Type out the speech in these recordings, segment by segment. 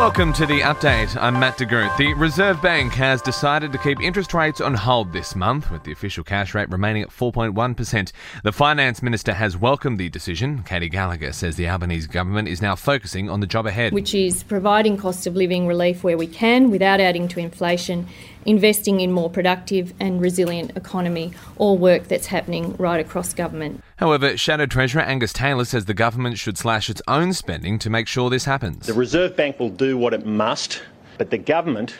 Welcome to the update. I'm Matt DeGroot. The Reserve Bank has decided to keep interest rates on hold this month, with the official cash rate remaining at 4.1%. The Finance Minister has welcomed the decision. Katy Gallagher says the Albanese government is now focusing on the job ahead. Which is providing cost of living relief where we can without adding to inflation, investing in more productive and resilient economy, all work that's happening right across government. However, Shadow Treasurer Angus Taylor says the government should slash its own spending to make sure this happens. The Reserve Bank will do what it must, but the government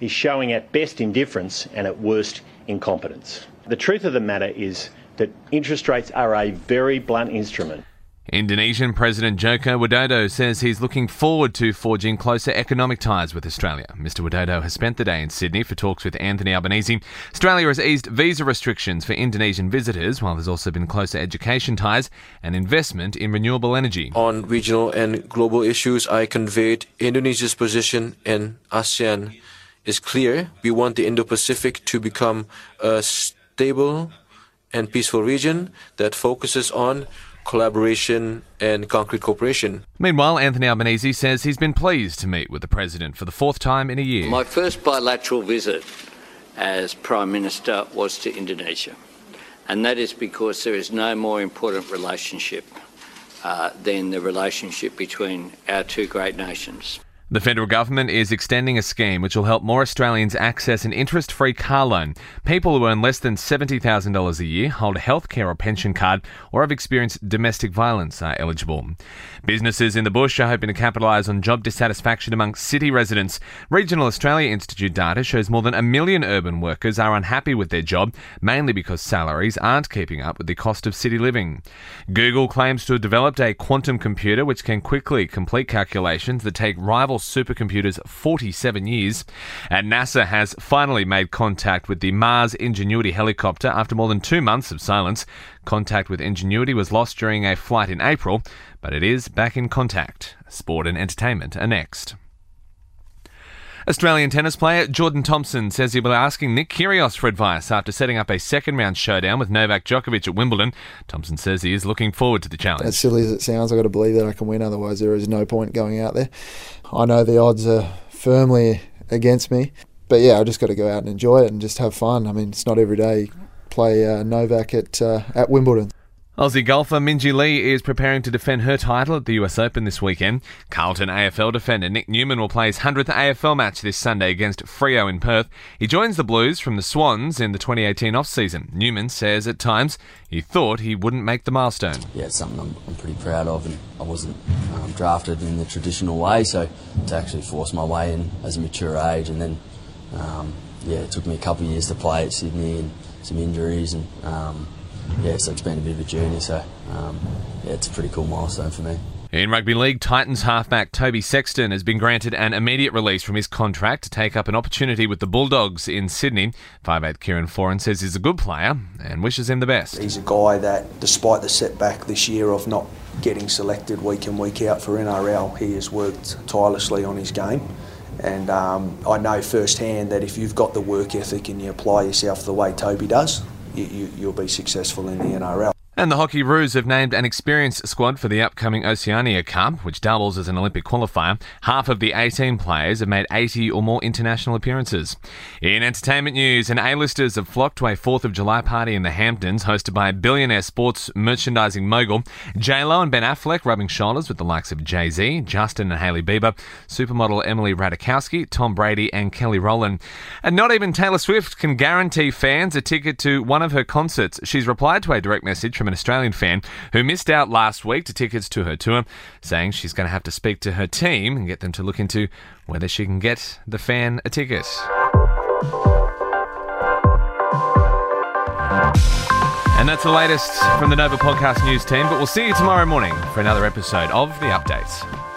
is showing at best indifference and at worst incompetence. The truth of the matter is that interest rates are a very blunt instrument. Indonesian President Joko Widodo says he's looking forward to forging closer economic ties with Australia. Mr. Widodo has spent the day in Sydney for talks with Anthony Albanese. Australia has eased visa restrictions for Indonesian visitors, while there's also been closer education ties and investment in renewable energy. On regional and global issues, I conveyed Indonesia's position in ASEAN is clear. We want the Indo-Pacific to become a stable and peaceful region that focuses on collaboration and concrete cooperation. Meanwhile, Anthony Albanese says he's been pleased to meet with the president for the fourth time in a year. My first bilateral visit as Prime Minister was to Indonesia, and that is because there is no more important relationship uh, than the relationship between our two great nations. The federal government is extending a scheme which will help more Australians access an interest free car loan. People who earn less than $70,000 a year, hold a healthcare or pension card, or have experienced domestic violence are eligible. Businesses in the bush are hoping to capitalise on job dissatisfaction among city residents. Regional Australia Institute data shows more than a million urban workers are unhappy with their job, mainly because salaries aren't keeping up with the cost of city living. Google claims to have developed a quantum computer which can quickly complete calculations that take rival supercomputers 47 years. And NASA has finally made contact with the Mars Ingenuity helicopter after more than two months of silence. Contact with Ingenuity was lost during a flight in April, but it is back in contact. Sport and entertainment are next. Australian tennis player Jordan Thompson says he'll be asking Nick Kyrgios for advice after setting up a second round showdown with Novak Djokovic at Wimbledon. Thompson says he is looking forward to the challenge. As silly as it sounds, I've got to believe that I can win, otherwise, there is no point going out there. I know the odds are firmly against me, but yeah, I just got to go out and enjoy it and just have fun. I mean, it's not every day you play uh, Novak at, uh, at Wimbledon. Aussie golfer Minjee Lee is preparing to defend her title at the US Open this weekend. Carlton AFL defender Nick Newman will play his 100th AFL match this Sunday against Freo in Perth. He joins the Blues from the Swans in the 2018 off-season. Newman says at times he thought he wouldn't make the milestone. Yeah, it's something I'm, I'm pretty proud of, and I wasn't um, drafted in the traditional way, so to actually force my way in as a mature age, and then um, yeah, it took me a couple of years to play at Sydney and some injuries and. Um, yeah, so it's been a bit of a journey. So um, yeah, it's a pretty cool milestone for me. In rugby league, Titans halfback Toby Sexton has been granted an immediate release from his contract to take up an opportunity with the Bulldogs in Sydney. 5'8 Kieran Foran says he's a good player and wishes him the best. He's a guy that, despite the setback this year of not getting selected week in, week out for NRL, he has worked tirelessly on his game. And um, I know firsthand that if you've got the work ethic and you apply yourself the way Toby does, you, will be successful in the NRL. And the Hockeyroos have named an experienced squad for the upcoming Oceania Cup, which doubles as an Olympic qualifier. Half of the 18 players have made 80 or more international appearances. In entertainment news, an A-listers have flocked to a 4th of July party in the Hamptons, hosted by billionaire sports merchandising mogul J-Lo and Ben Affleck, rubbing shoulders with the likes of Jay-Z, Justin and Hailey Bieber, supermodel Emily Ratajkowski, Tom Brady and Kelly Rowland. And not even Taylor Swift can guarantee fans a ticket to one of her concerts. She's replied to a direct message from an Australian fan who missed out last week to tickets to her tour, saying she's going to have to speak to her team and get them to look into whether she can get the fan a ticket. And that's the latest from the Nova Podcast News team, but we'll see you tomorrow morning for another episode of The Updates.